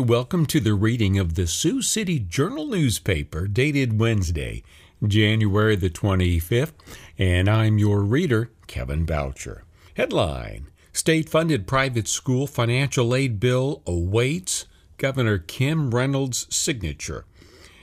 And welcome to the reading of the Sioux City Journal newspaper dated Wednesday, January the 25th, and I'm your reader, Kevin Boucher. Headline State funded private school financial aid bill awaits Governor Kim Reynolds' signature.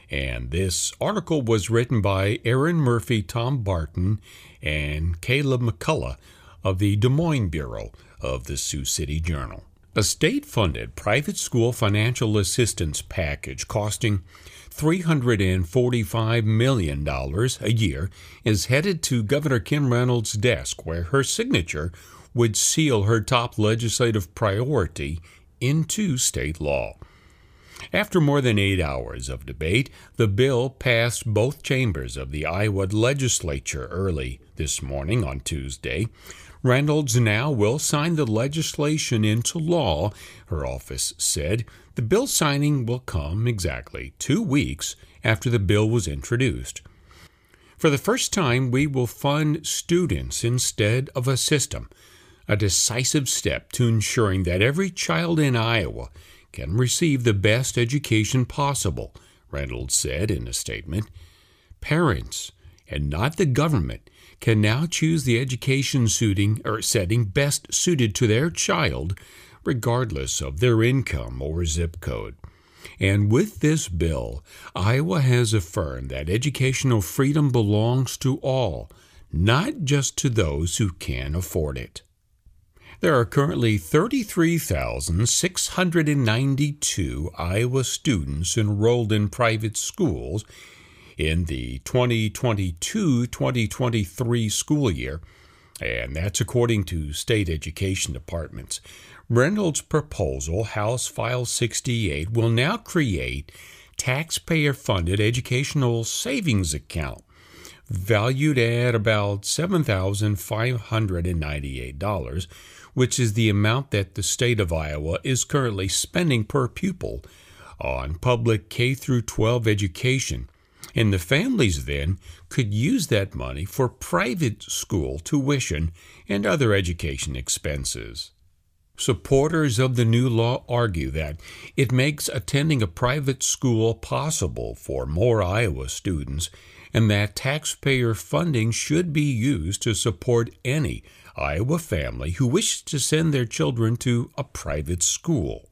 And this article was written by Aaron Murphy, Tom Barton, and Caleb McCullough of the Des Moines Bureau of the Sioux City Journal. A state funded private school financial assistance package costing $345 million a year is headed to Governor Kim Reynolds' desk, where her signature would seal her top legislative priority into state law. After more than eight hours of debate, the bill passed both chambers of the Iowa legislature early this morning on Tuesday. Reynolds now will sign the legislation into law, her office said. The bill signing will come exactly two weeks after the bill was introduced. For the first time, we will fund students instead of a system, a decisive step to ensuring that every child in Iowa can receive the best education possible, Reynolds said in a statement. Parents, and not the government, can now choose the education suiting or setting best suited to their child, regardless of their income or zip code. And with this bill, Iowa has affirmed that educational freedom belongs to all, not just to those who can afford it. There are currently 33,692 Iowa students enrolled in private schools in the 2022 2023 school year, and that's according to state education departments. Reynolds' proposal, House File 68, will now create taxpayer funded educational savings account valued at about $7,598 which is the amount that the state of Iowa is currently spending per pupil on public K through 12 education. And the families then could use that money for private school tuition and other education expenses. Supporters of the new law argue that it makes attending a private school possible for more Iowa students and that taxpayer funding should be used to support any Iowa family who wishes to send their children to a private school.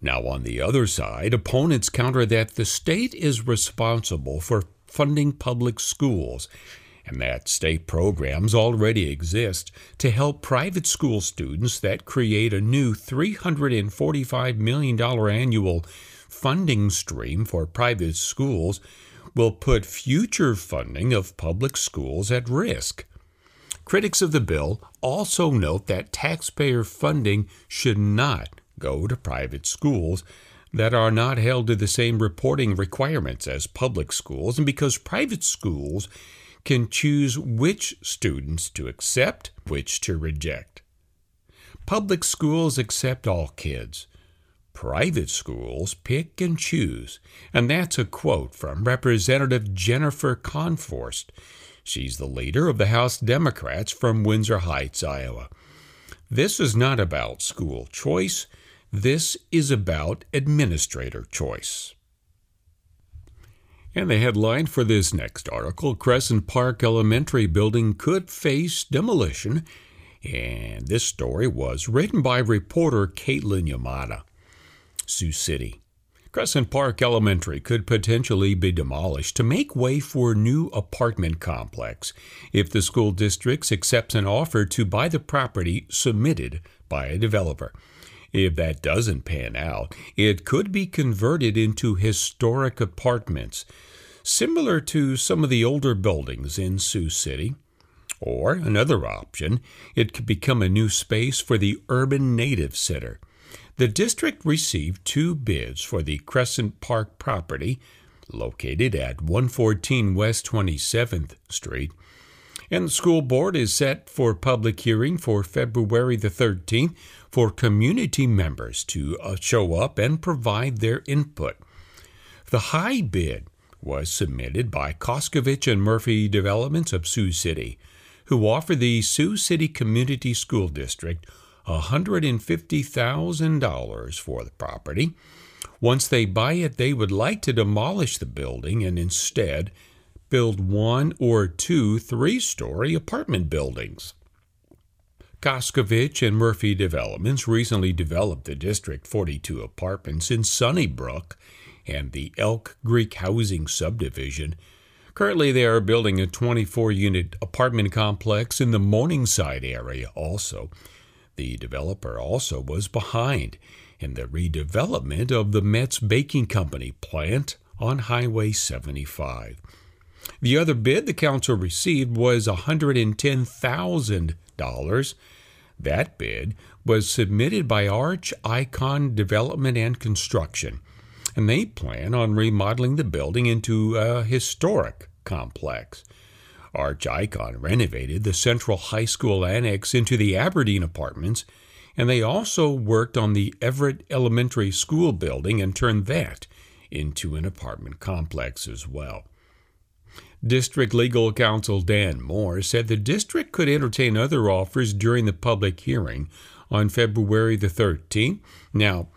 Now, on the other side, opponents counter that the state is responsible for funding public schools and that state programs already exist to help private school students that create a new $345 million annual funding stream for private schools will put future funding of public schools at risk. Critics of the bill also note that taxpayer funding should not go to private schools that are not held to the same reporting requirements as public schools, and because private schools can choose which students to accept, which to reject. Public schools accept all kids. Private schools pick and choose. And that's a quote from Representative Jennifer Konfrst. She's the leader of the House Democrats from Windsor Heights, Iowa. This is not about school choice, this is about administrator choice. And the headline for this next article Crescent Park Elementary Building could face demolition. And this story was written by reporter Caitlin Yamada. Sioux City. Crescent Park Elementary could potentially be demolished to make way for a new apartment complex if the school district accepts an offer to buy the property submitted by a developer. If that doesn't pan out, it could be converted into historic apartments, similar to some of the older buildings in Sioux City. Or another option, it could become a new space for the Urban Native Center. The district received two bids for the Crescent Park property located at 114 West 27th Street, and the school board is set for public hearing for February the 13th for community members to uh, show up and provide their input. The high bid was submitted by Koskovich and Murphy Developments of Sioux City, who offer the Sioux City Community School District $150,000 for the property. Once they buy it, they would like to demolish the building and instead build one or two three story apartment buildings. Koskovich and Murphy Developments recently developed the District 42 apartments in Sunnybrook and the Elk Creek Housing Subdivision. Currently, they are building a 24 unit apartment complex in the Morningside area also. The developer also was behind in the redevelopment of the Metz Baking Company plant on Highway 75. The other bid the council received was $110,000. That bid was submitted by Arch Icon Development and Construction, and they plan on remodeling the building into a historic complex. Arch Icon renovated the Central High School annex into the Aberdeen apartments, and they also worked on the Everett Elementary School building and turned that into an apartment complex as well. District Legal Counsel Dan Moore said the district could entertain other offers during the public hearing on February the 13th. Now,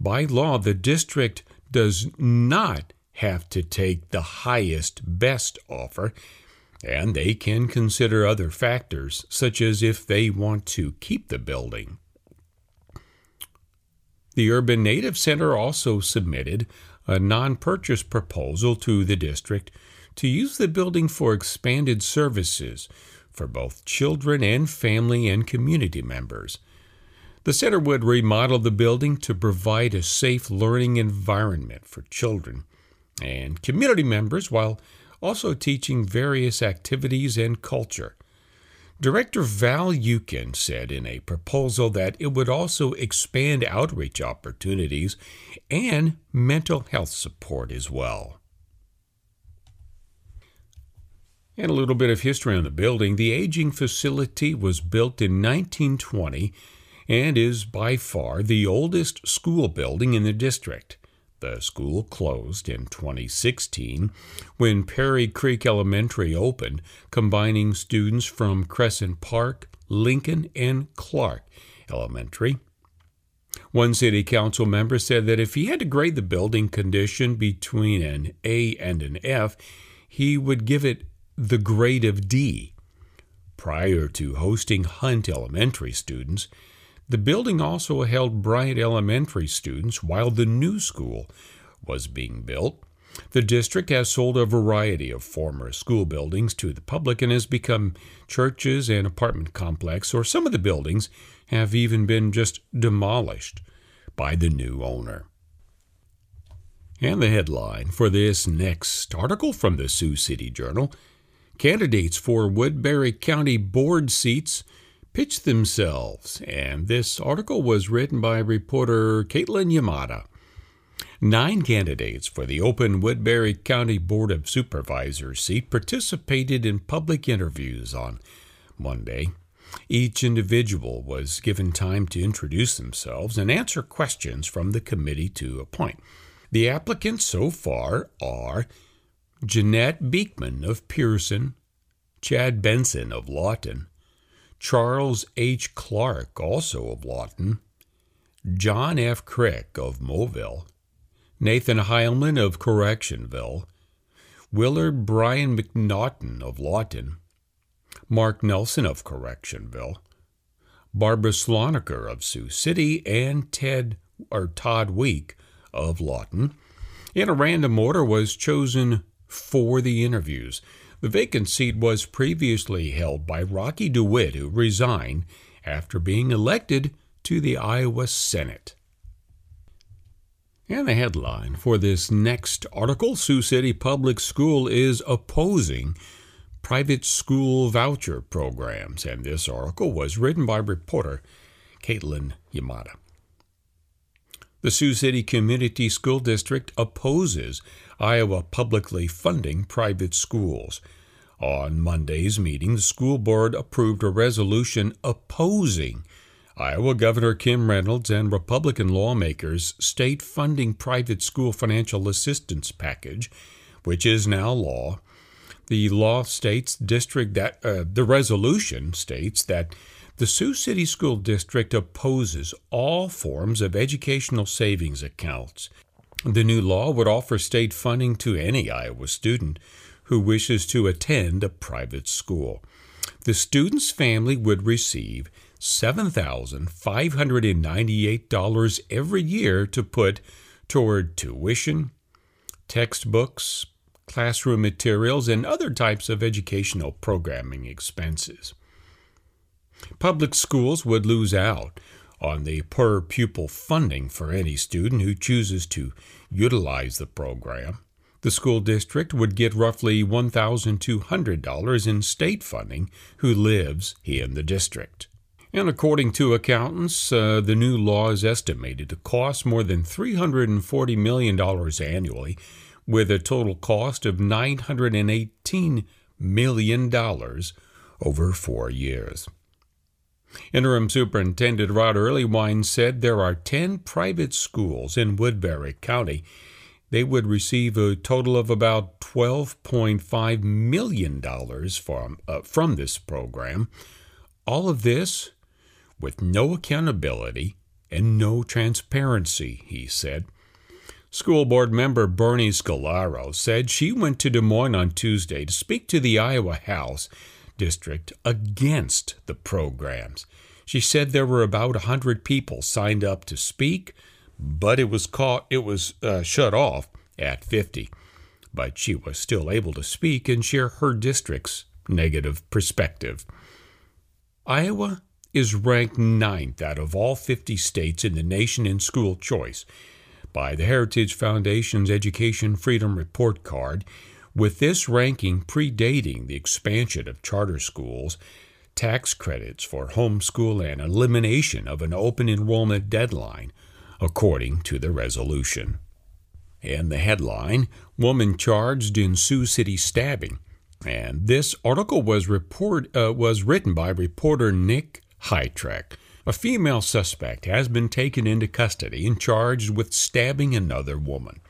by law, the district does not have to take the highest, best offer, and they can consider other factors, such as if they want to keep the building. The Urban Native Center also submitted a non purchase proposal to the district to use the building for expanded services for both children and family and community members. The center would remodel the building to provide a safe learning environment for children and community members while also teaching various activities and culture. Director Val Eukin said in a proposal that it would also expand outreach opportunities and mental health support as well. And a little bit of history on the building. The aging facility was built in 1920 and is by far the oldest school building in the district. The school closed in 2016 when Perry Creek Elementary opened, combining students from Crescent Park, Lincoln, and Clark Elementary. One city council member said that if he had to grade the building condition between an A and an F, he would give it the grade of D. Prior to hosting Hunt Elementary students, the building also held Bryant Elementary students while the new school was being built. The district has sold a variety of former school buildings to the public and has become churches and apartment complex, or some of the buildings have even been just demolished by the new owner. And the headline for this next article from the Sioux City Journal Candidates for Woodbury County Board seats pitched themselves, and this article was written by reporter Caitlin Yamada. Nine candidates for the open Woodbury County Board of Supervisors seat participated in public interviews on Monday. Each individual was given time to introduce themselves and answer questions from the committee to appoint. The applicants so far are Jeanette Beekman of Pearson, Chad Benson of Lawton, Charles H. Clark, also of Lawton, John F. Crick of Moville, Nathan Heilman of Correctionville, Willard Brian McNaughton of Lawton, Mark Nelson of Correctionville, Barbara Sloniker of Sioux City, and Ted or Todd Week of Lawton. In a random order was chosen for the interviews. The vacant seat was previously held by Rocky DeWitt, who resigned after being elected to the Iowa Senate. And the headline for this next article Sioux City Public School is opposing private school voucher programs. And this article was written by reporter Caitlin Yamada. The Sioux City Community School District opposes Iowa publicly funding private schools. On Monday's meeting, the school board approved a resolution opposing Iowa Governor Kim Reynolds and Republican lawmakers' state funding private school financial assistance package, which is now law. The law states district that uh, the resolution states that the Sioux City School District opposes all forms of educational savings accounts. The new law would offer state funding to any Iowa student who wishes to attend a private school. The student's family would receive $7,598 every year to put toward tuition, textbooks, classroom materials, and other types of educational programming expenses. Public schools would lose out on the per pupil funding for any student who chooses to utilize the program. The school district would get roughly $1,200 in state funding who lives in the district. And according to accountants, uh, the new law is estimated to cost more than $340 million annually, with a total cost of $918 million over four years. Interim Superintendent Rod Earleywine said there are 10 private schools in Woodbury County. They would receive a total of about $12.5 million from, uh, from this program. All of this with no accountability and no transparency, he said. School board member Bernie Scolaro said she went to Des Moines on Tuesday to speak to the Iowa House district against the programs. She said there were about a hundred people signed up to speak, but it was caught, it was uh, shut off at 50. But she was still able to speak and share her district's negative perspective. Iowa is ranked ninth out of all 50 states in the nation in school choice by the Heritage Foundation's Education Freedom Report Card with this ranking predating the expansion of charter schools, tax credits for homeschool, and elimination of an open enrollment deadline, according to the resolution. And the headline Woman Charged in Sioux City Stabbing. And this article was, report, uh, was written by reporter Nick Hytrek. A female suspect has been taken into custody and charged with stabbing another woman.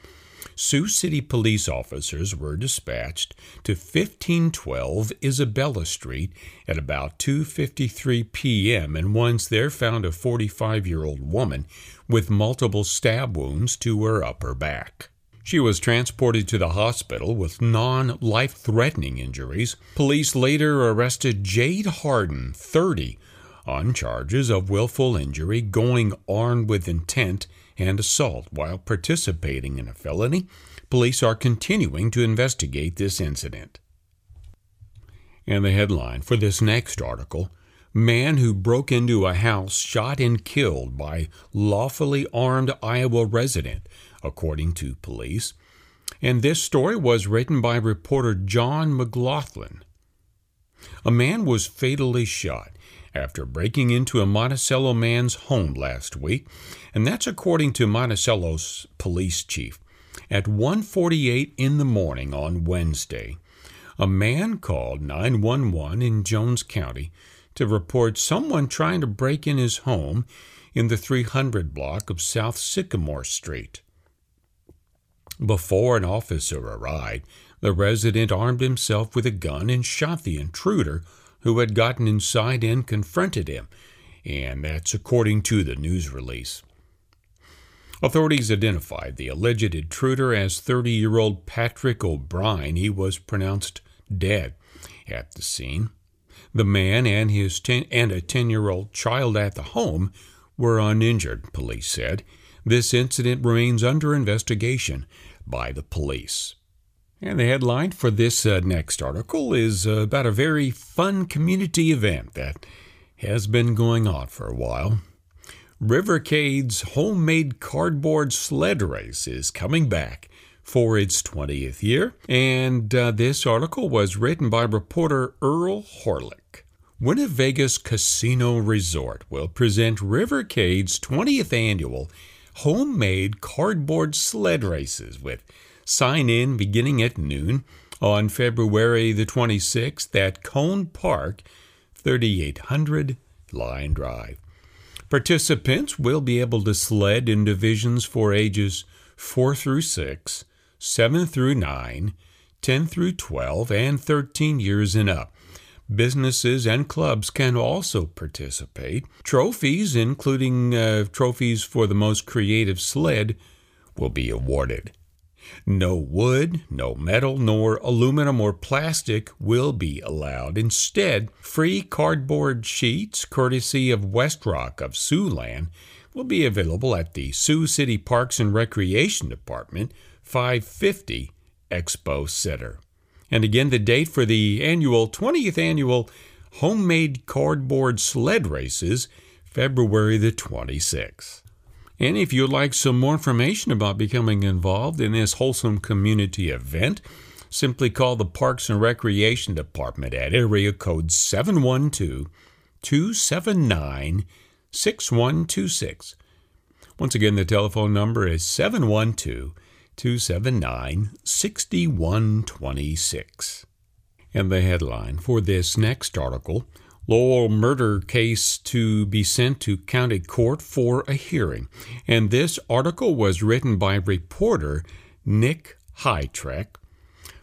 Sioux City police officers were dispatched to 1512 Isabella Street at about 2:53 p.m. and once there found a 45-year-old woman with multiple stab wounds to her upper back. She was transported to the hospital with non life threatening injuries. Police later arrested Jade Harden, 30, on charges of willful injury, going armed with intent, and assault while participating in a felony. Police are continuing to investigate this incident. And the headline for this next article Man who broke into a house shot and killed by lawfully armed Iowa resident, according to police. And this story was written by reporter John McLaughlin. A man was fatally shot after breaking into a Monticello man's home last week, and that's according to Monticello's police chief. At 1:48 in the morning on Wednesday, a man called 911 in Jones County to report someone trying to break in his home in the 300 block of South Sycamore Street. Before an officer arrived, the resident armed himself with a gun and shot the intruder who had gotten inside and confronted him, and that's according to the news release. Authorities identified the alleged intruder as 30 year old Patrick O'Brien. He was pronounced dead at the scene. The man and his ten, and a 10 year old child at the home were uninjured, police said. This incident remains under investigation by the police. And the headline for this uh, next article is uh, about a very fun community event that has been going on for a while. Rivercade's homemade cardboard sled race is coming back for its 20th year, and uh, this article was written by reporter Earl Horlyk. WinnaVegas Casino Resort will present Rivercade's 20th annual homemade cardboard sled races with Sign in beginning at noon on February the 26th at Cone Park, 3800 Line Drive. Participants will be able to sled in divisions for ages 4 through 6, 7 through 9, 10 through 12, and 13 years and up. Businesses and clubs can also participate. Trophies, including uh, trophies for the most creative sled, will be awarded. No wood, no metal, nor aluminum or plastic will be allowed. Instead, free cardboard sheets, courtesy of Westrock of Siouxland, will be available at the Sioux City Parks and Recreation Department, 550 Expo Center. And again, the date for the annual 20th annual homemade cardboard sled races, February the 26th. And if you'd like some more information about becoming involved in this wholesome community event, simply call the Parks and Recreation Department at area code 712 279 6126. Once again, the telephone number is 712 279 6126. And the headline for this next article Laurel murder case to be sent to county court for a hearing. And this article was written by reporter Nick Hytrek.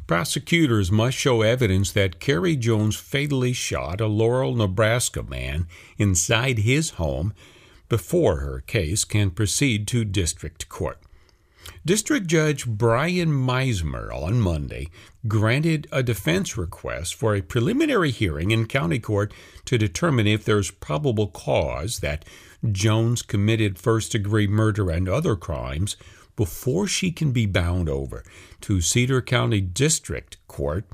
Prosecutors must show evidence that Kerry Jones fatally shot a Laurel, Nebraska man inside his home before her case can proceed to district court. District Judge Brian Meisemer on Monday granted a defense request for a preliminary hearing in county court to determine if there's probable cause that Jones committed first degree murder and other crimes before she can be bound over to Cedar County District Court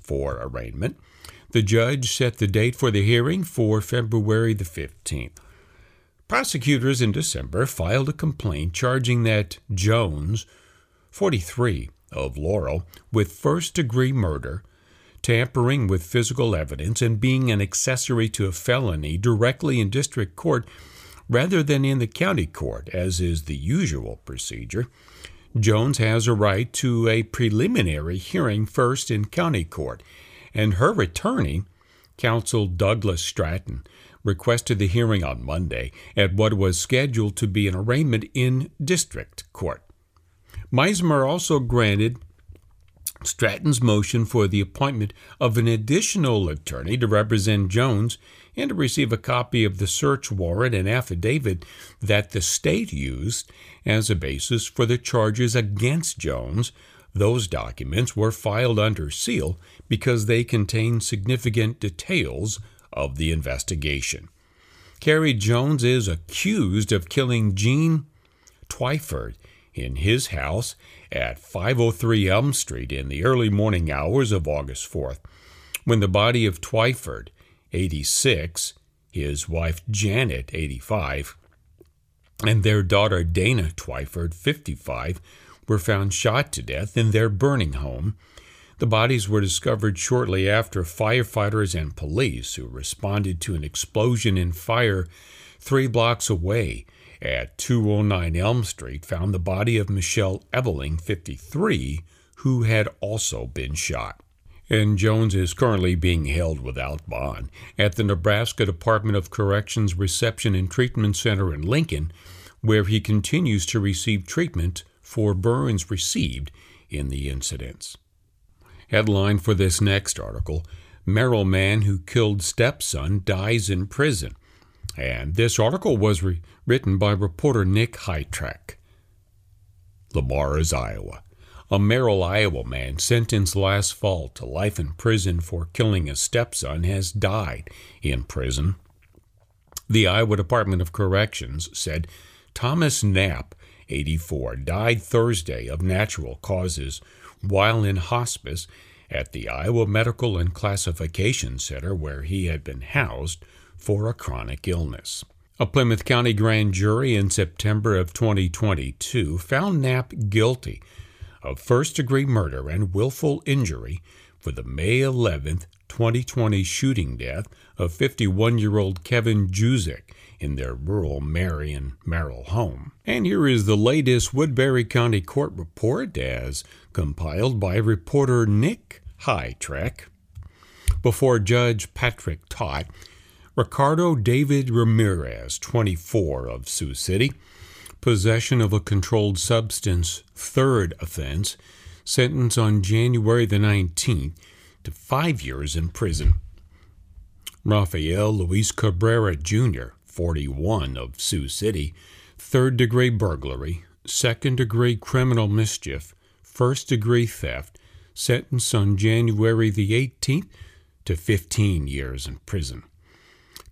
for arraignment. The judge set the date for the hearing for February the 15th. Prosecutors in December filed a complaint charging that Jones, 43, of Laurel, with first degree murder, tampering with physical evidence, and being an accessory to a felony directly in district court rather than in the county court, as is the usual procedure. Jones has a right to a preliminary hearing first in county court, and her attorney, counsel Douglas Stratton, requested the hearing on Monday at what was scheduled to be an arraignment in district court. Meisemer also granted Stratton's motion for the appointment of an additional attorney to represent Jones and to receive a copy of the search warrant and affidavit that the state used as a basis for the charges against Jones. Those documents were filed under seal because they contain significant details of the investigation. Kerry Jones is accused of killing Gene Twyford in his house at 503 Elm Street in the early morning hours of August 4th, when the body of Twyford, 86, his wife Janet, 85, and their daughter Dana Twyford, 55, were found shot to death in their burning home the bodies were discovered shortly after firefighters and police who responded to an explosion in fire three blocks away at 209 Elm Street found the body of Michelle Ebeling, 53, who had also been shot. And Jones is currently being held without bond at the Nebraska Department of Corrections Reception and Treatment Center in Lincoln, where he continues to receive treatment for burns received in the incidents. Headline for this next article Merrill man who killed stepson dies in prison. And this article was re- written by reporter Nick Hytrek. Le Mars, Iowa. A Merrill, Iowa man sentenced last fall to life in prison for killing his stepson has died in prison. The Iowa Department of Corrections said Thomas Knapp, 84, died Thursday of natural causes while in hospice at the Iowa Medical and Classification Center where he had been housed for a chronic illness. A Plymouth County grand jury in September of 2022 found Knapp guilty of first degree murder and willful injury for the May 11, 2020 shooting death of 51 year old Kevin Juzik in their rural Marion, Merrill home. And here is the latest Woodbury County Court report as compiled by reporter Nick Hytrek. Before Judge Patrick Tott, Ricardo David Ramirez, 24, of Sioux City, possession of a controlled substance, third offense, sentenced on January the 19th to five years in prison. Rafael Luis Cabrera Jr., 41 of Sioux City, third degree burglary, second degree criminal mischief, first degree theft, sentenced on January the 18th to 15 years in prison.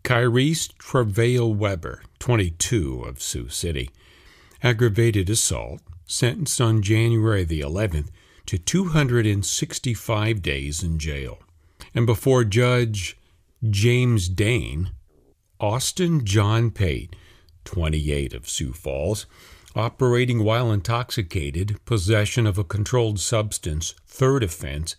Kyrese Travail Weber, 22 of Sioux City, aggravated assault, sentenced on January the 11th to 265 days in jail. And before Judge James Daane, Austin John Pate, 28 of Sioux Falls, operating while intoxicated, possession of a controlled substance, third offense,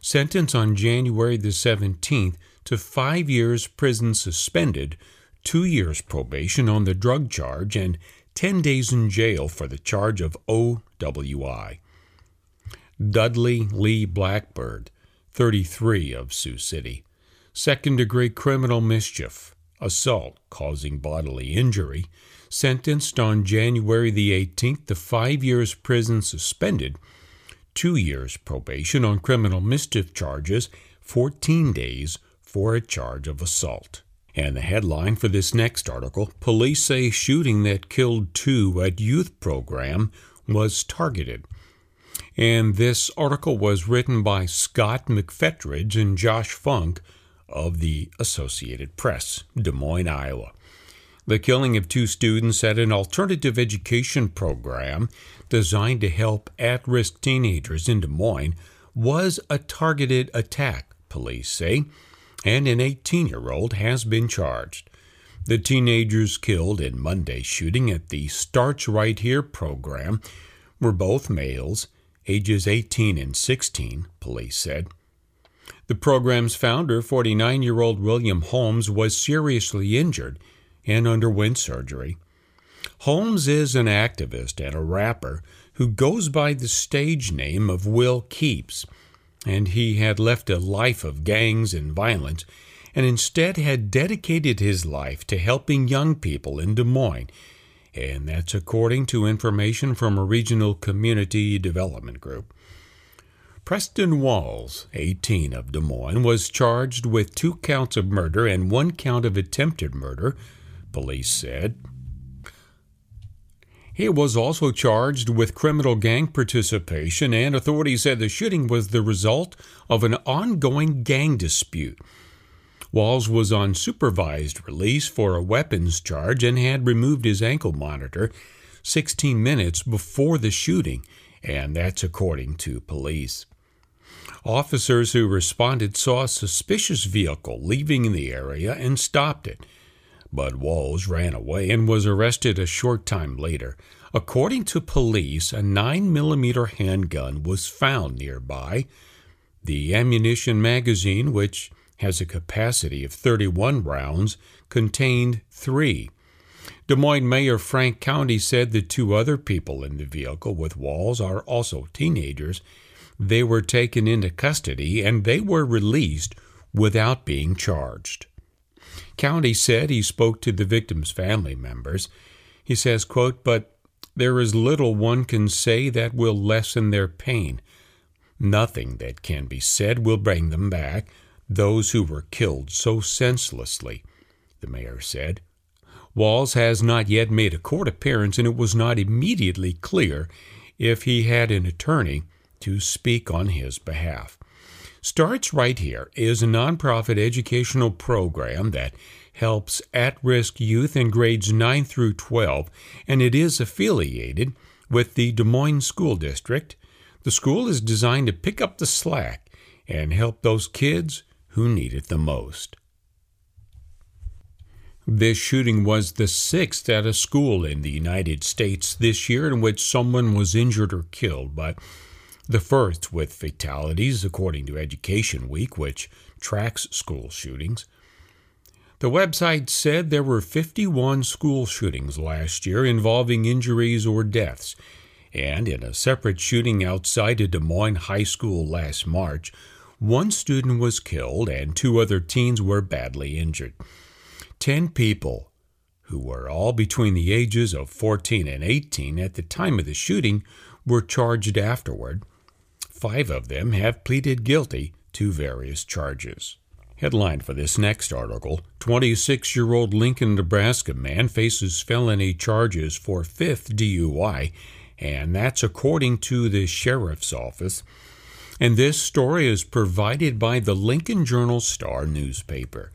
sentenced on January the 17th to five years prison suspended, two years probation on the drug charge, and 10 days in jail for the charge of OWI. Dudley Lee Blackbird, 33 of Sioux City, second degree criminal mischief, assault causing bodily injury, sentenced on January the 18th to five years prison suspended, two years probation on criminal mischief charges, 14 days for a charge of assault. And the headline for this next article Police say shooting that killed two at youth program was targeted. And this article was written by Scott McFetridge and Josh Funk of the Associated Press, Des Moines, Iowa. The killing of two students at an alternative education program designed to help at risk teenagers in Des Moines was a targeted attack, police say and an 18 year old has been charged. The teenagers killed in Monday's shooting at the Starts Right Here program were both males, ages 18 and 16, police said. The program's founder, 49 year old William Holmes, was seriously injured and underwent surgery. Holmes is an activist and a rapper who goes by the stage name of Will Keeps and he had left a life of gangs and violence and instead had dedicated his life to helping young people in Des Moines, and that's according to information from a regional community development group. Preston Walls, 18 of Des Moines, was charged with two counts of murder and one count of attempted murder, police said. He was also charged with criminal gang participation, and authorities said the shooting was the result of an ongoing gang dispute. Walls was on supervised release for a weapons charge and had removed his ankle monitor 16 minutes before the shooting, and that's according to police. Officers who responded saw a suspicious vehicle leaving the area and stopped it. But Walls ran away and was arrested a short time later. According to police, a 9mm handgun was found nearby. The ammunition magazine, which has a capacity of 31 rounds, contained three. Des Moines Mayor Frank Cownie said the two other people in the vehicle with Walls are also teenagers. They were taken into custody and they were released without being charged. Cownie said he spoke to the victim's family members. He says, quote, But there is little one can say that will lessen their pain. Nothing that can be said will bring them back, those who were killed so senselessly, the mayor said. Walls has not yet made a court appearance, and it was not immediately clear if he had an attorney to speak on his behalf. Starts Right Here is a nonprofit educational program that helps at risk youth in grades 9 through 12, and it is affiliated with the Des Moines School District. The school is designed to pick up the slack and help those kids who need it the most. This shooting was the sixth at a school in the United States this year in which someone was injured or killed, but the first with fatalities, according to Education Week, which tracks school shootings. The website said there were 51 school shootings last year involving injuries or deaths, and in a separate shooting outside a Des Moines high school last March, one student was killed and two other teens were badly injured. Ten people, who were all between the ages of 14 and 18 at the time of the shooting, were charged afterward five of them have pleaded guilty to various charges. Headline for this next article 26 year old Lincoln, Nebraska man faces felony charges for fifth DUI, and that's according to the sheriff's office. And this story is provided by the Lincoln Journal Star newspaper.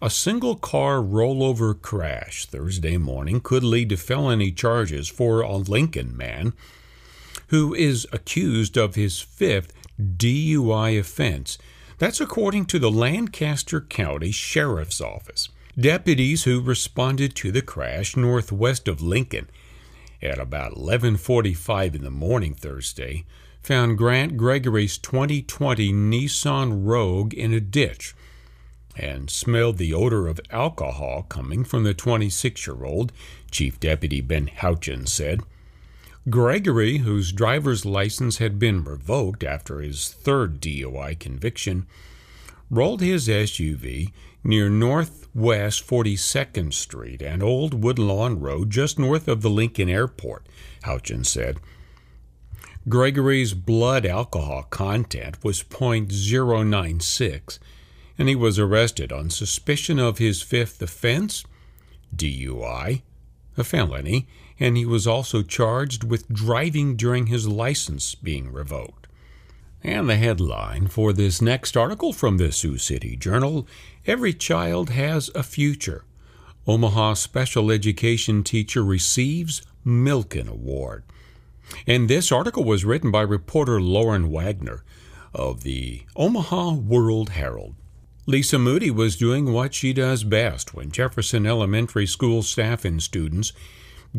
A single car rollover crash Thursday morning could lead to felony charges for a Lincoln man who is accused of his fifth DUI offense. That's according to the Lancaster County Sheriff's Office. Deputies who responded to the crash northwest of Lincoln at about 11:45 in the morning Thursday found Grant Gregory's 2020 Nissan Rogue in a ditch and smelled the odor of alcohol coming from the 26 year old, Chief Deputy Ben Houchin said. Gregory, whose driver's license had been revoked after his third DUI conviction, rolled his SUV near Northwest 42nd Street and Old Woodlawn Road just north of the Lincoln Airport, Houchin said. Gregory's blood alcohol content was .096 and he was arrested on suspicion of his fifth offense, DUI, a felony, and he was also charged with driving during his license being revoked. And the headline for this next article from the Sioux City Journal Every Child Has a Future. Omaha Special Education Teacher Receives Milken Award. And this article was written by reporter Lauren Wagner of the Omaha World Herald. Lisa Moody was doing what she does best when Jefferson Elementary School staff and students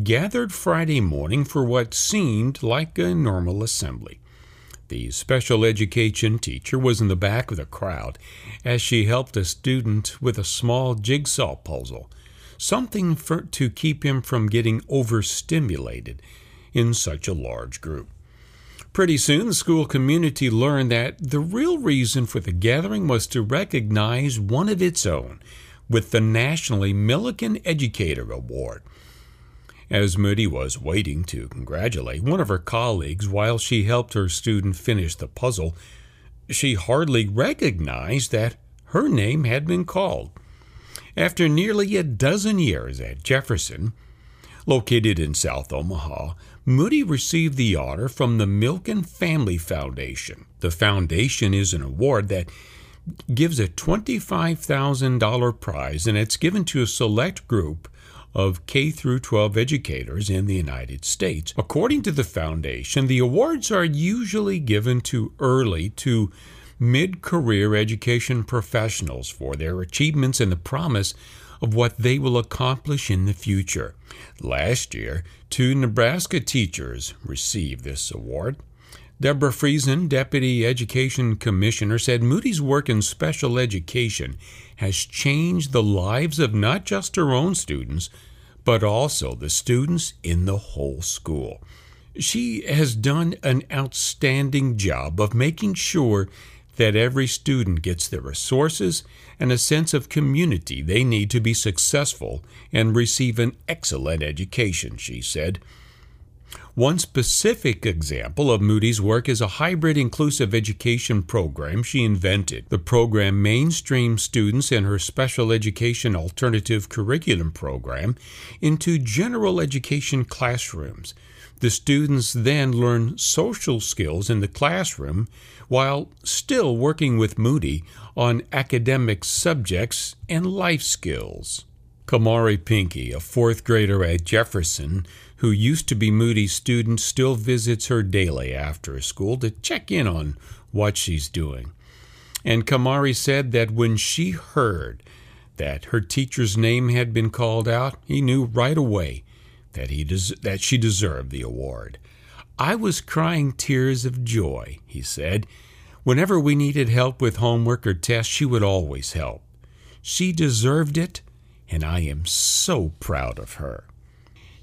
gathered Friday morning for what seemed like a normal assembly. The special education teacher was in the back of the crowd as she helped a student with a small jigsaw puzzle, something for, to keep him from getting overstimulated in such a large group. Pretty soon, the school community learned that the real reason for the gathering was to recognize one of its own with the Nationally Milliken Educator Award. As Moody was waiting to congratulate one of her colleagues while she helped her student finish the puzzle, she hardly recognized that her name had been called. After nearly a dozen years at Jefferson, located in South Omaha, Moody received the honor from the Milken Family Foundation. The foundation is an award that gives a $25,000 prize and it's given to a select group of K through 12 educators in the United States. According to the foundation, the awards are usually given to early to mid-career education professionals for their achievements and the promise of what they will accomplish in the future. Last year, two Nebraska teachers received this award. Deborah Frison, Deputy Education Commissioner, said Moody's work in special education has changed the lives of not just her own students, but also the students in the whole school. She has done an outstanding job of making sure that every student gets the resources and a sense of community they need to be successful and receive an excellent education, she said. One specific example of Moody's work is a hybrid inclusive education program she invented. The program mainstreams students in her special education alternative curriculum program into general education classrooms. The students then learn social skills in the classroom while still working with Moody on academic subjects and life skills. Kamari Pinky, a fourth grader at Jefferson, who used to be Moody's student, still visits her daily after school to check in on what she's doing. And Kamari said that when she heard that her teacher's name had been called out, he knew right away that he des- that she deserved the award. I was crying tears of joy, he said. Whenever we needed help with homework or tests, she would always help. She deserved it, and I am so proud of her.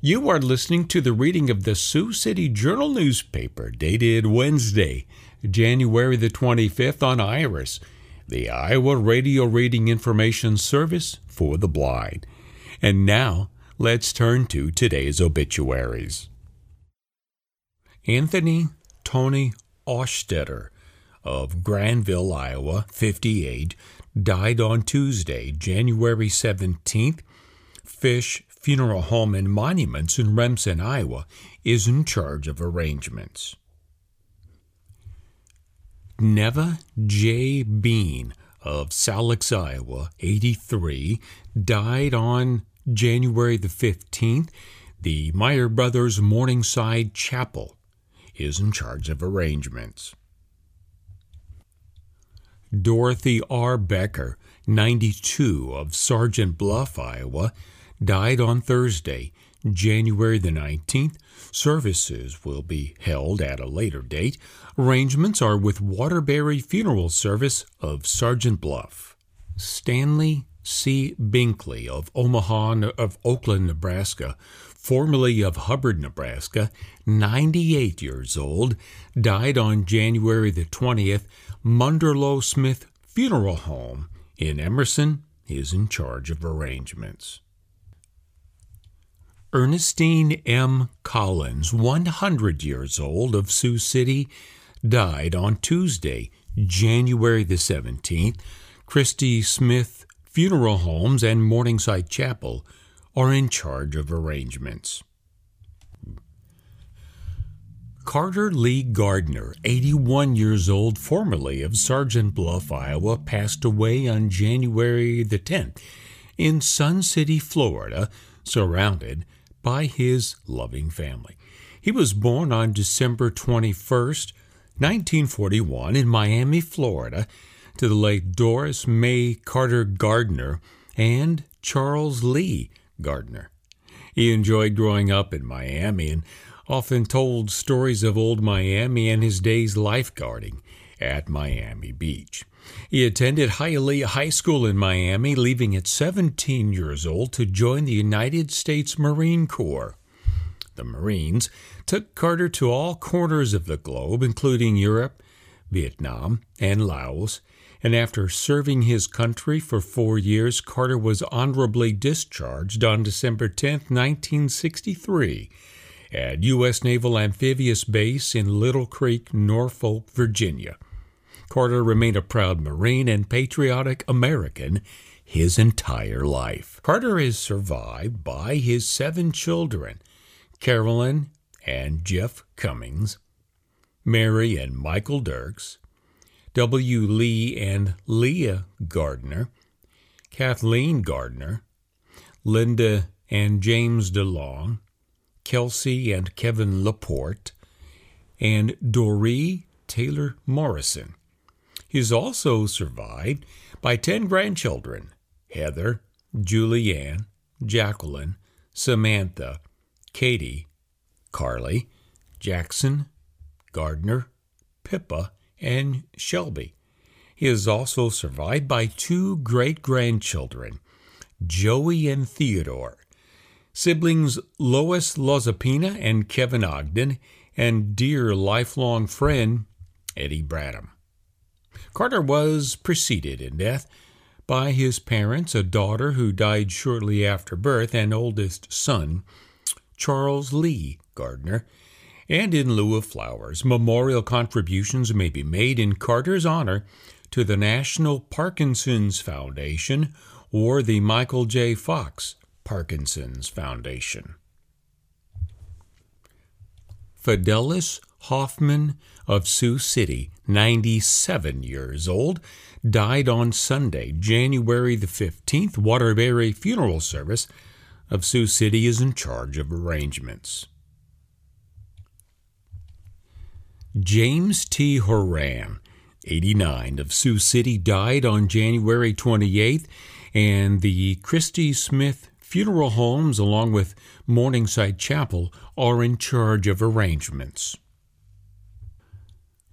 You are listening to the reading of the Sioux City Journal newspaper dated Wednesday, January the 25th on Iris, the Iowa Radio Reading Information Service for the Blind. And now, let's turn to today's obituaries. Anthony Tony Ostetter of Granville, Iowa, 58, died on Tuesday, January 17th. Fish Funeral Home and Monuments in Remsen, Iowa, is in charge of arrangements. Neva J. Bean of Salix, Iowa, 83, died on January the 15th. The Meyer Brothers Morningside Chapel is in charge of arrangements. Dorothy R. Becker, 92, of Sergeant Bluff, Iowa, died on Thursday, January the 19th. Services will be held at a later date. Arrangements are with Waterbury Funeral Service of Sergeant Bluff. Stanley C. Binkley of Omaha of Oakland, Nebraska, formerly of Hubbard, Nebraska, 98 years old, died on January the 20th. Munderloh Smith Funeral Home in Emerson is in charge of arrangements. Ernestine M. Collins, 100 years old, of Sioux City, died on Tuesday, January the 17th. Christy Smith Funeral Homes and Morningside Chapel are in charge of arrangements. Carter Lee Gardner, 81 years old, formerly of Sergeant Bluff, Iowa, passed away on January the 10th in Sun City, Florida, surrounded by his loving family. He was born on December 21st, 1941, in Miami, Florida, to the late Doris May Carter Gardner and Charles Lee Gardner. He enjoyed growing up in Miami and often told stories of old Miami and his days lifeguarding at Miami Beach. He attended Hialeah High School in Miami, leaving at 17 years old to join the United States Marine Corps. The Marines took Carter to all corners of the globe, including Europe, Vietnam, and Laos, and after serving his country for four years, Carter was honorably discharged on December 10, 1963, at U.S. Naval Amphibious Base in Little Creek, Norfolk, Virginia. Carter remained a proud Marine and patriotic American his entire life. Carter is survived by his seven children Carolyn and Jeff Cummings, Mary and Michael Dirks, W. Lee and Leah Gardner, Kathleen Gardner, Linda and James DeLong, Kelsey and Kevin Laporte, and Doree Taylor Morrison. He is also survived by 10 grandchildren Heather, Julianne, Jacqueline, Samantha, Katie, Carly, Jackson, Gardner, Pippa, and Shelby. He is also survived by two great grandchildren, Joey and Theodore, siblings Lois Lozapina and Kevin Ogden, and dear lifelong friend Eddie Bradham. Carter was preceded in death by his parents, a daughter who died shortly after birth, and oldest son, Charles Lee Gardner. And in lieu of flowers, memorial contributions may be made in Carter's honor to the National Parkinson's Foundation or the Michael J. Fox Parkinson's Foundation. Fidelis Hoffman of Sioux City, 97 years old, died on Sunday, January the 15th. Waterbury Funeral Service of Sioux City is in charge of arrangements. James T. Horan, 89, of Sioux City, died on January 28th, and the Christy Smith Funeral Homes, along with Morningside Chapel, are in charge of arrangements.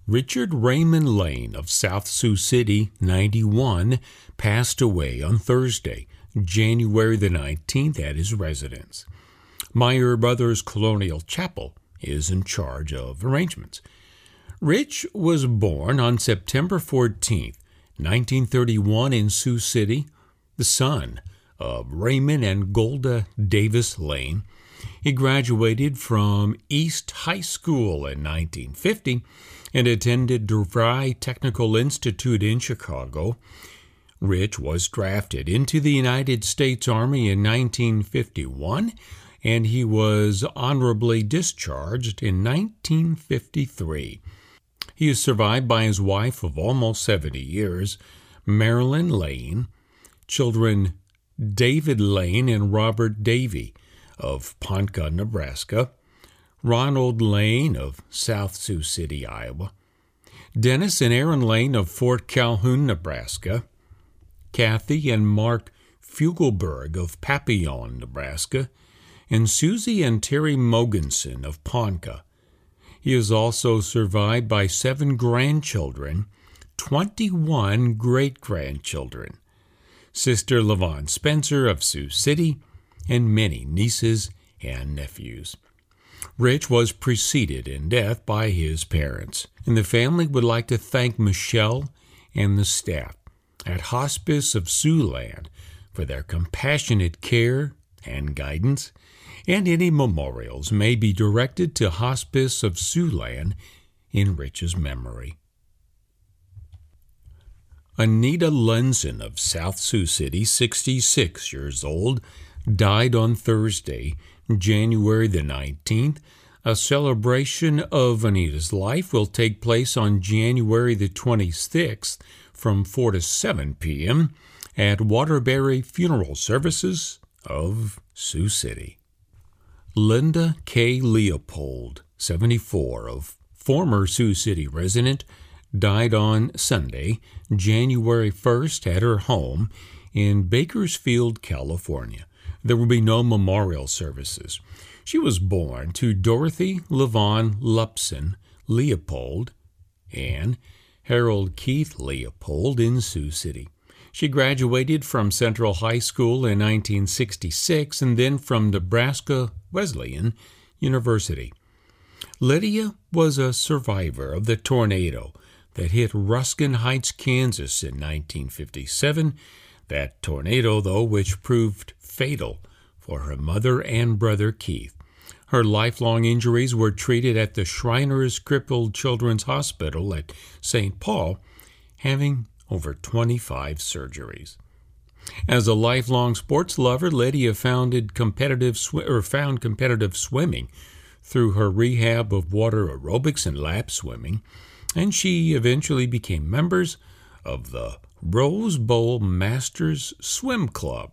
Richard Raymond Lane of South Sioux City, 91, passed away on Thursday, January the 19th, at his residence. Meyer Brothers Colonial Chapel is in charge of arrangements. Rich was born on September 14, 1931, in Sioux City, the son of Raymond and Golda Davis Lane. He graduated from East High School in 1950 and attended DeVry Technical Institute in Chicago. Rich was drafted into the United States Army in 1951 and he was honorably discharged in 1953. He is survived by his wife of almost 70 years, Marilyn Lane, children David Lane and Robert Davey of Ponca, Nebraska, Ronald Lane of South Sioux City, Iowa, Dennis and Aaron Lane of Fort Calhoun, Nebraska, Kathy and Mark Fugelberg of Papillion, Nebraska, and Susie and Terry Mogensen of Ponca. He is also survived by seven grandchildren, 21 great grandchildren, Sister Levon Spencer of Sioux City, and many nieces and nephews. Rich was preceded in death by his parents, and the family would like to thank Michelle and the staff at Hospice of Siouxland for their compassionate care and guidance, and any memorials may be directed to Hospice of Siouxland in Rich's memory. Anita Lenzen of South Sioux City, 66 years old, died on Thursday, January the 19th. A celebration of Anita's life will take place on January the 26th from 4 to 7 p.m. at Waterbury Funeral Services of Sioux City. Linda K. Leopold, 74, of former Sioux City resident, died on Sunday, January 1st, at her home in Bakersfield, California. There will be no memorial services. She was born to Dorothy Levon Lubson Leopold and Harold Keith Leopold in Sioux City. She graduated from Central High School in 1966 and then from Nebraska Wesleyan University. Lydia was a survivor of the tornado that hit Ruskin Heights, Kansas in 1957. That tornado, though, which proved fatal for her mother and brother Keith. Her lifelong injuries were treated at the Shriners Crippled Children's Hospital at St. Paul, having over 25 surgeries. As a lifelong sports lover, Lydia founded competitive sw- or found competitive swimming through her rehab of water aerobics and lap swimming, and she eventually became members of the Rose Bowl Masters Swim Club.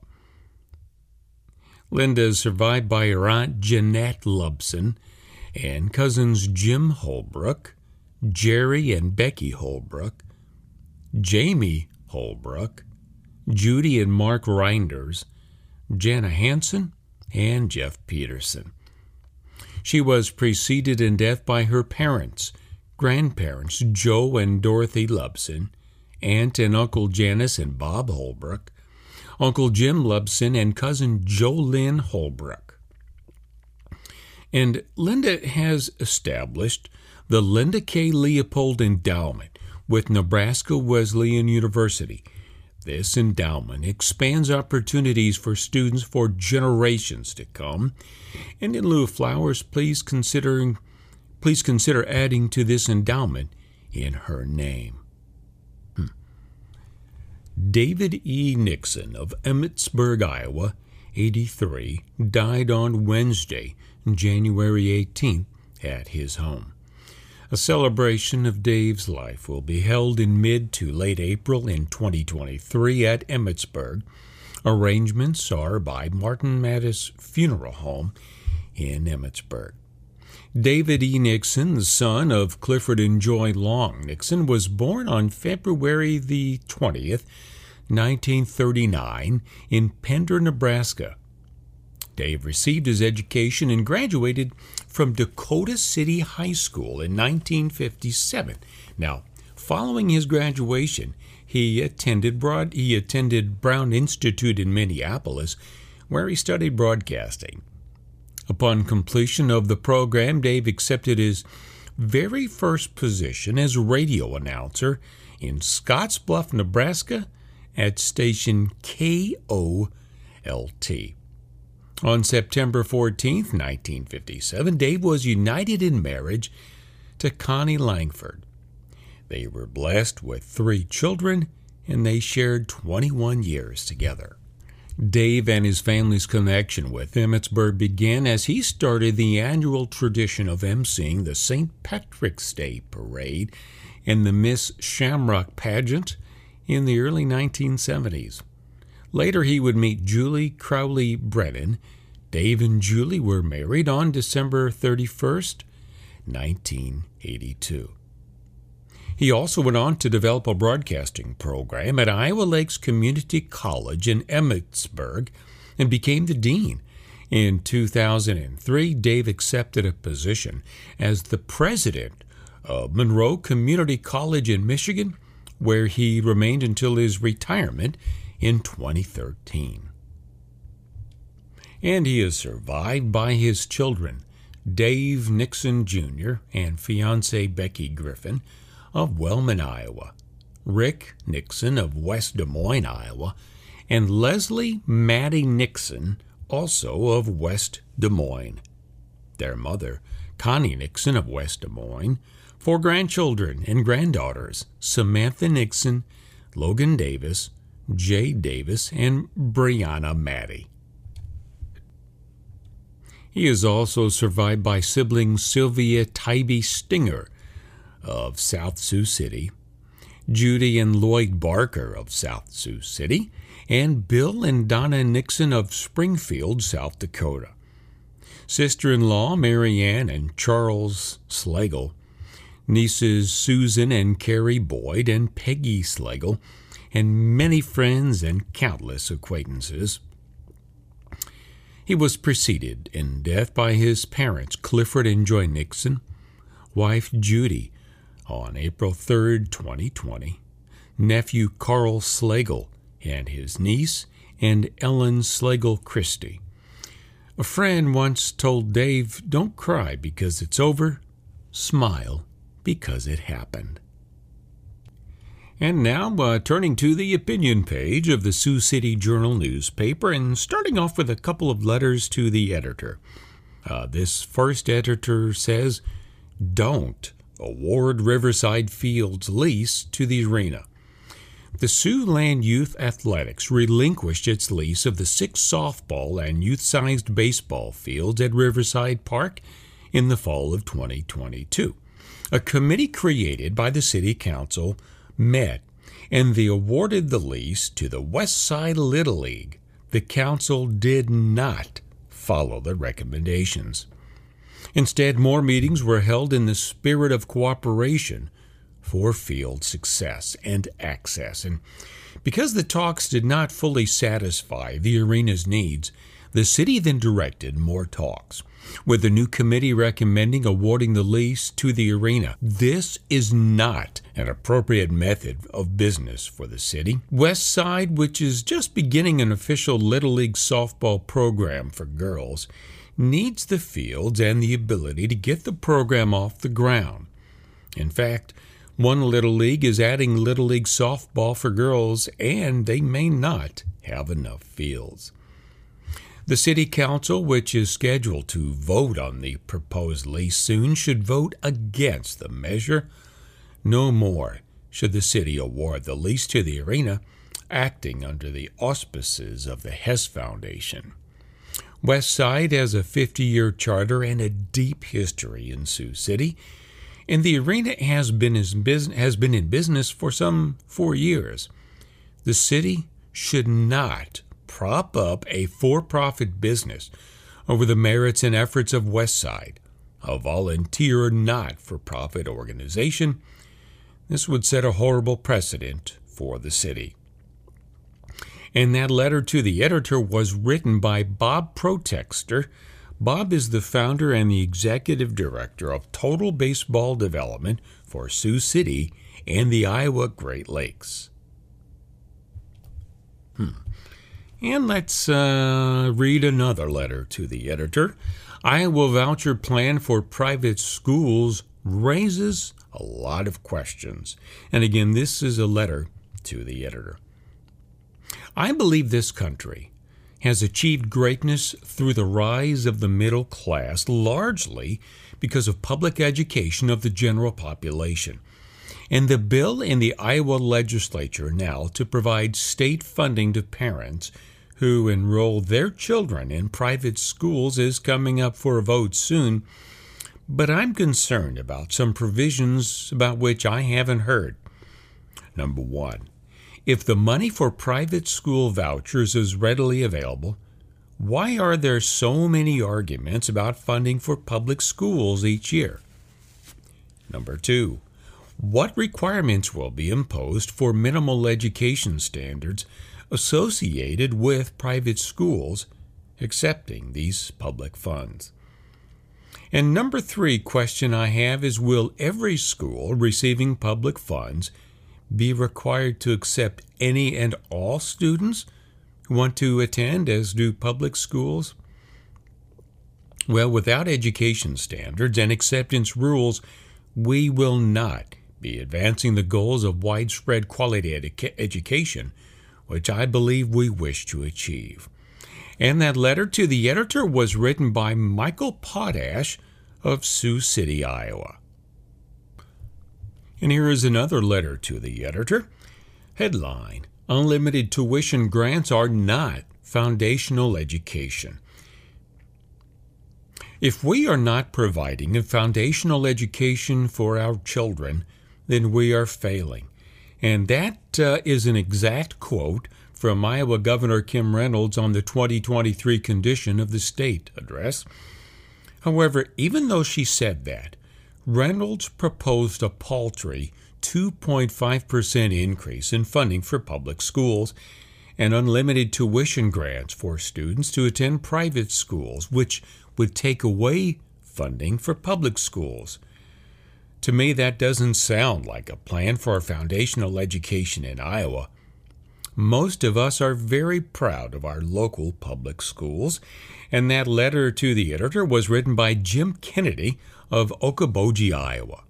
Linda is survived by her aunt Jeanette Lubson and cousins Jim Holbrook, Jerry and Becky Holbrook, Jamie Holbrook, Judy and Mark Reinders, Jana Hanson, and Jeff Peterson. She was preceded in death by her parents, grandparents Joe and Dorothy Lubson, aunt and uncle Janice and Bob Holbrook, Uncle Jim Lubson, and cousin Jolynn Holbrook. And Linda has established the Linda K. Leopold Endowment with Nebraska Wesleyan University. This endowment expands opportunities for students for generations to come. And in lieu of flowers, please please consider adding to this endowment in her name. David E. Nixon of Emmetsburg, Iowa, 83, died on Wednesday, January 18th, at his home. A celebration of Dave's life will be held in mid to late April in 2023 at Emmetsburg. Arrangements are by Martin Mattice Funeral Home in Emmetsburg. David E. Nixon, the son of Clifford and Joy Long Nixon, was born on February the 20th, 1939, in Pender, Nebraska. Dave received his education and graduated from Dakota City High School in 1957. Now, following his graduation, he attended broad, he attended Brown Institute in Minneapolis, where he studied broadcasting. Upon completion of the program, Dave accepted his very first position as radio announcer in Scottsbluff, Nebraska at station KOLT. On September 14, 1957, Dave was united in marriage to Connie Langford. They were blessed with three children and they shared 21 years together. Dave and his family's connection with Emmetsburg began as he started the annual tradition of emceeing the St. Patrick's Day Parade and the Miss Shamrock pageant in the early 1970s. Later, he would meet Julie Crowley Brennan. Dave and Julie were married on December 31st, 1982. He also went on to develop a broadcasting program at Iowa Lakes Community College in Emmetsburg and became the dean. In 2003, Dave accepted a position as the president of Monroe Community College in Michigan, where he remained until his retirement in 2013. And he is survived by his children, Dave Nixon Jr. and fiancee Becky Griffin, of Wellman, Iowa, Rick Nixon of West Des Moines, Iowa, and Leslie Maddie Nixon, also of West Des Moines. Their mother, Connie Nixon of West Des Moines, four grandchildren and granddaughters, Samantha Nixon, Logan Davis, Jay Davis, and Brianna Maddie. He is also survived by siblings Sylvia Tybee Stinger of South Sioux City, Judy and Lloyd Barker of South Sioux City, and Bill and Donna Nixon of Springfield, South Dakota. Sister in law Mary Ann and Charles Slagle, nieces Susan and Carrie Boyd and Peggy Slagle, and many friends and countless acquaintances. He was preceded in death by his parents, Clifford and Joy Nixon, wife Judy, on April 3, 2020, nephew Carl Slagle and his niece and Ellen Slagle Christie. A friend once told Dave, Don't cry because it's over, smile because it happened. And now, uh, turning to the opinion page of the Sioux City Journal newspaper and starting off with a couple of letters to the editor. Uh, this first editor says, Don't award Riverside Fields lease to the arena. The Siouxland Youth Athletics relinquished its lease of the six softball and youth sized baseball fields at Riverside Park in the fall of 2022. A committee created by the City Council met and they awarded the lease to the West Side Little League. The Council did not follow the recommendations. Instead, more meetings were held in the spirit of cooperation for field success and access. And because the talks did not fully satisfy the arena's needs, the city then directed more talks, with the new committee recommending awarding the lease to the arena. This is not an appropriate method of business for the city. West Side, which is just beginning an official Little League softball program for girls, needs the fields and the ability to get the program off the ground. In fact, one Little League is adding Little League softball for girls, and they may not have enough fields. The City Council, which is scheduled to vote on the proposed lease soon, should vote against the measure. No more should the city award the lease to the arena, acting under the auspices of the Hess Foundation. West Side has a 50 year charter and a deep history in Sioux City, and the arena has been, has been in business for some four years. The city should not prop up a for profit business over the merits and efforts of West Side, a volunteer not for profit organization. This would set a horrible precedent for the city. And that letter to the editor was written by Bob Protexter. Bob is the founder and the executive director of Total Baseball Development for Sioux City and the Iowa Great Lakes. Hmm. And let's uh, read another letter to the editor. Iowa voucher plan for private schools raises a lot of questions. And again, this is a letter to the editor. I believe this country has achieved greatness through the rise of the middle class, largely because of public education of the general population. And the bill in the Iowa legislature now to provide state funding to parents who enroll their children in private schools is coming up for a vote soon. But I'm concerned about some provisions about which I haven't heard. Number one, if the money for private school vouchers is readily available, why are there so many arguments about funding for public schools each year? Number two, what requirements will be imposed for minimal education standards associated with private schools accepting these public funds? And number three question I have is Will every school receiving public funds be required to accept any and all students who want to attend, as do public schools? Well, without education standards and acceptance rules, we will not be advancing the goals of widespread quality edu- education, which I believe we wish to achieve. And that letter to the editor was written by Michael Potash of Sioux City, Iowa. And here is another letter to the editor. Headline Unlimited tuition grants are not foundational education. If we are not providing a foundational education for our children, then we are failing. And that uh, is an exact quote from Iowa Governor Kim Reynolds on the 2023 Condition of the State address. However, even though she said that, Reynolds proposed a paltry 2.5% increase in funding for public schools and unlimited tuition grants for students to attend private schools, which would take away funding for public schools. To me, that doesn't sound like a plan for a foundational education in Iowa. Most of us are very proud of our local public schools, and that letter to the editor was written by Jim Kennedy of Okoboji, Iowa.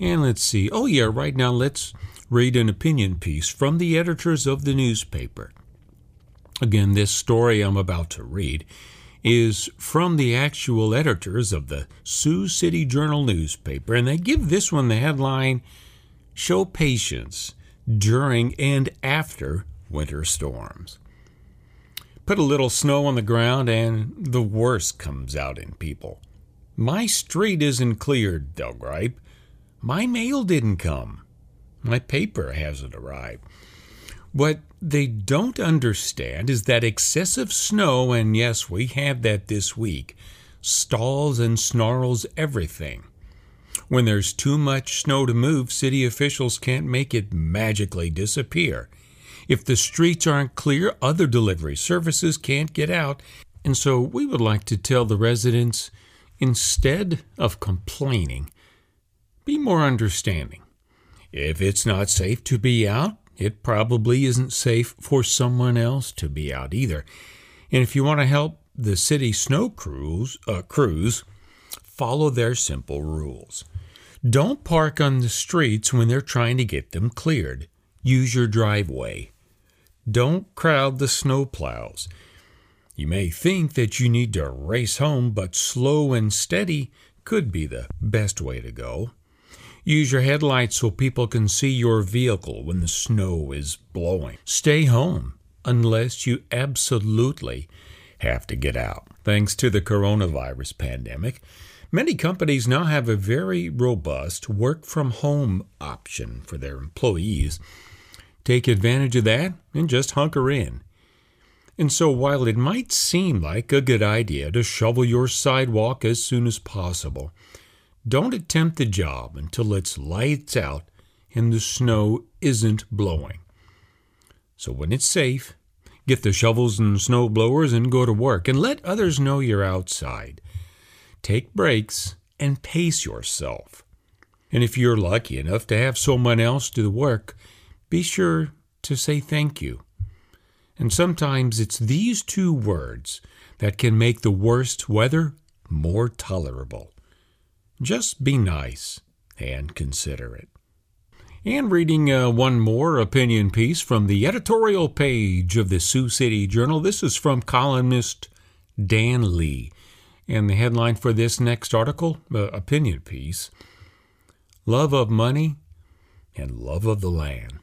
And let's see. Oh, yeah, right now let's read an opinion piece from the editors of the newspaper. Again, this story I'm about to read is from the actual editors of the Sioux City Journal newspaper, and they give this one the headline Show Patience During and After Winter Storms. Put a little snow on the ground, and the worst comes out in people. My street isn't cleared, they'll gripe. My mail didn't come. My paper hasn't arrived. What they don't understand is that excessive snow, and yes, we have that this week, stalls and snarls everything. When there's too much snow to move, city officials can't make it magically disappear. If the streets aren't clear, other delivery services can't get out. And so we would like to tell the residents instead of complaining, be more understanding. If it's not safe to be out, it probably isn't safe for someone else to be out either. And if you want to help the city snow crews, uh, crews follow their simple rules. Don't park on the streets when they're trying to get them cleared. Use your driveway. Don't crowd the snow plows. You may think that you need to race home, but slow and steady could be the best way to go. Use your headlights so people can see your vehicle when the snow is blowing. Stay home unless you absolutely have to get out. Thanks to the coronavirus pandemic, many companies now have a very robust work from home option for their employees. Take advantage of that and just hunker in. And so, while it might seem like a good idea to shovel your sidewalk as soon as possible, don't attempt the job until it's lights out and the snow isn't blowing. So when it's safe, get the shovels and snow blowers and go to work and let others know you're outside. Take breaks and pace yourself. And if you're lucky enough to have someone else do the work, be sure to say thank you. And sometimes it's these two words that can make the worst weather more tolerable. Just be nice and considerate. And reading uh, one more opinion piece from the editorial page of the Sioux City Journal. This is from columnist Dan Lee. And the headline for this next article, uh, opinion piece Love of Money and Love of the Land.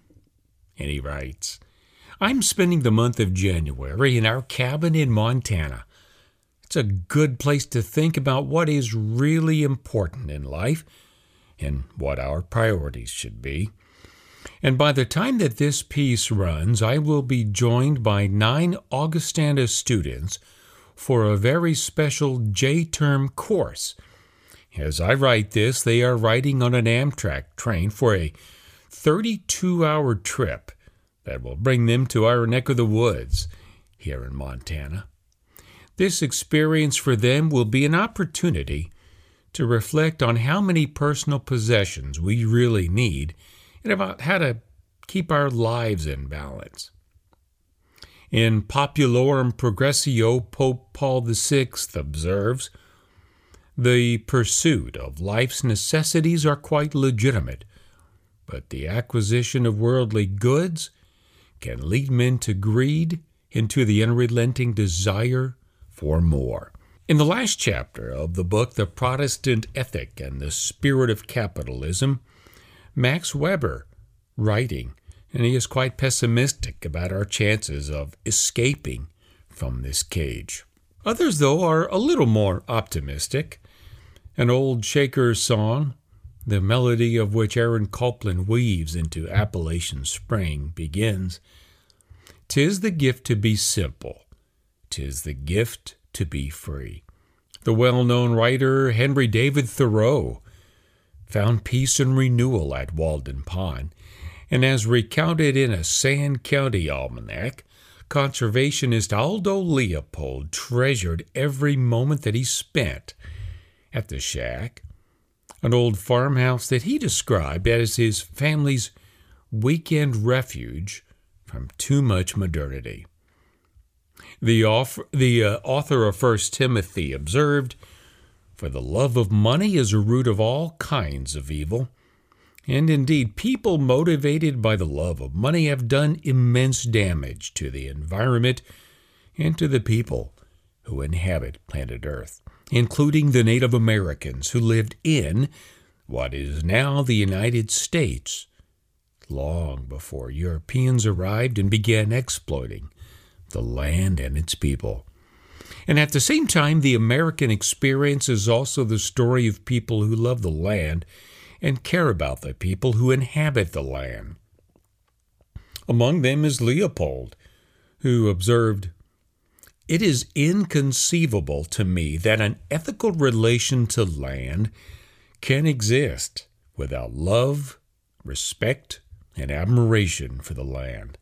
And he writes I'm spending the month of January in our cabin in Montana. It's a good place to think about what is really important in life and what our priorities should be. And by the time that this piece runs, I will be joined by nine Augustana students for a very special J term course. As I write this, they are riding on an Amtrak train for a 32 hour trip that will bring them to our neck of the woods here in Montana. This experience for them will be an opportunity to reflect on how many personal possessions we really need and about how to keep our lives in balance. In Populorum Progressio, Pope Paul VI observes The pursuit of life's necessities are quite legitimate, but the acquisition of worldly goods can lead men to greed and to the unrelenting desire for more. In the last chapter of the book, The Protestant Ethic and the Spirit of Capitalism, Max Weber, writing, and he is quite pessimistic about our chances of escaping from this cage. Others, though, are a little more optimistic. An old Shaker song, the melody of which Aaron Copland weaves into Appalachian Spring, begins Tis the gift to be simple, tis the gift to be free. The well known writer Henry David Thoreau found peace and renewal at Walden Pond, and as recounted in a Sand County almanac, conservationist Aldo Leopold treasured every moment that he spent at the shack, an old farmhouse that he described as his family's weekend refuge from too much modernity. The, the uh, author of First Timothy observed, For the love of money is a root of all kinds of evil. And indeed, people motivated by the love of money have done immense damage to the environment and to the people who inhabit planet Earth, including the Native Americans who lived in what is now the United States long before Europeans arrived and began exploiting the land and its people. And at the same time, the American experience is also the story of people who love the land and care about the people who inhabit the land. Among them is Leopold, who observed, It is inconceivable to me that an ethical relation to land can exist without love, respect, and admiration for the land.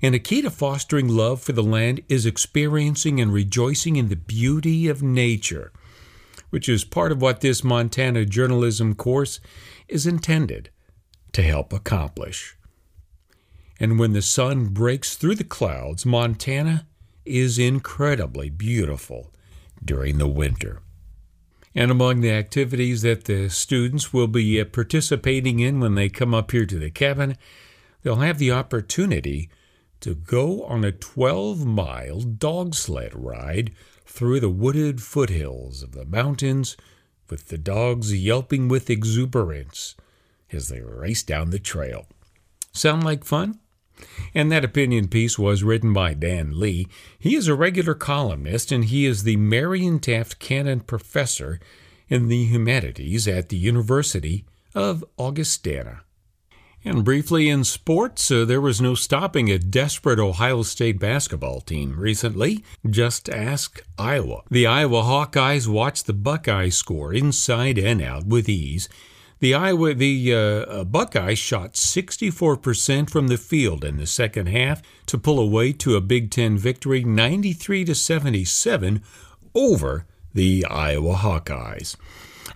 And a key to fostering love for the land is experiencing and rejoicing in the beauty of nature, which is part of what this Montana journalism course is intended to help accomplish. And when the sun breaks through the clouds, Montana is incredibly beautiful during the winter. And among the activities that the students will be uh, participating in when they come up here to the cabin, they'll have the opportunity to go on a 12 mile dog sled ride through the wooded foothills of the mountains with the dogs yelping with exuberance as they race down the trail. Sound like fun? And that opinion piece was written by Dan Lee. He is a regular columnist and he is the Marion Taft Cannon Professor in the Humanities at the University of Augustana. And briefly in sports, uh, there was no stopping a desperate Ohio State basketball team recently. Just ask Iowa. The Iowa Hawkeyes watched the Buckeyes score inside and out with ease the Iowa, the uh, uh Buckeyes shot 64% from the field in the second half to pull away to a Big Ten victory, 93 to 77, over the Iowa Hawkeyes.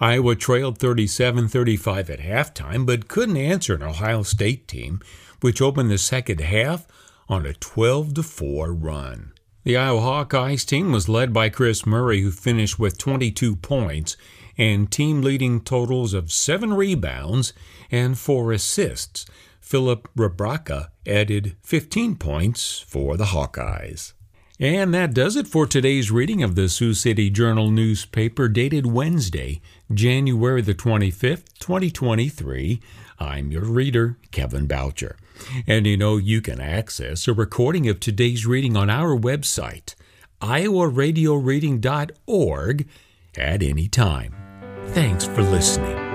Iowa trailed 37 35 at halftime, but couldn't answer an Ohio State team, which opened the second half on a 12 4 run. The Iowa Hawkeyes team was led by Kris Murray, who finished with 22 points and team leading totals of seven rebounds and four assists. Filip Rebraca added 15 points for the Hawkeyes. And that does it for today's reading of the Sioux City Journal newspaper dated Wednesday, January the 25th, 2023. I'm your reader, Kevin Boucher. And you know, you can access a recording of today's reading on our website, iowaradioreading.org, at any time. Thanks for listening.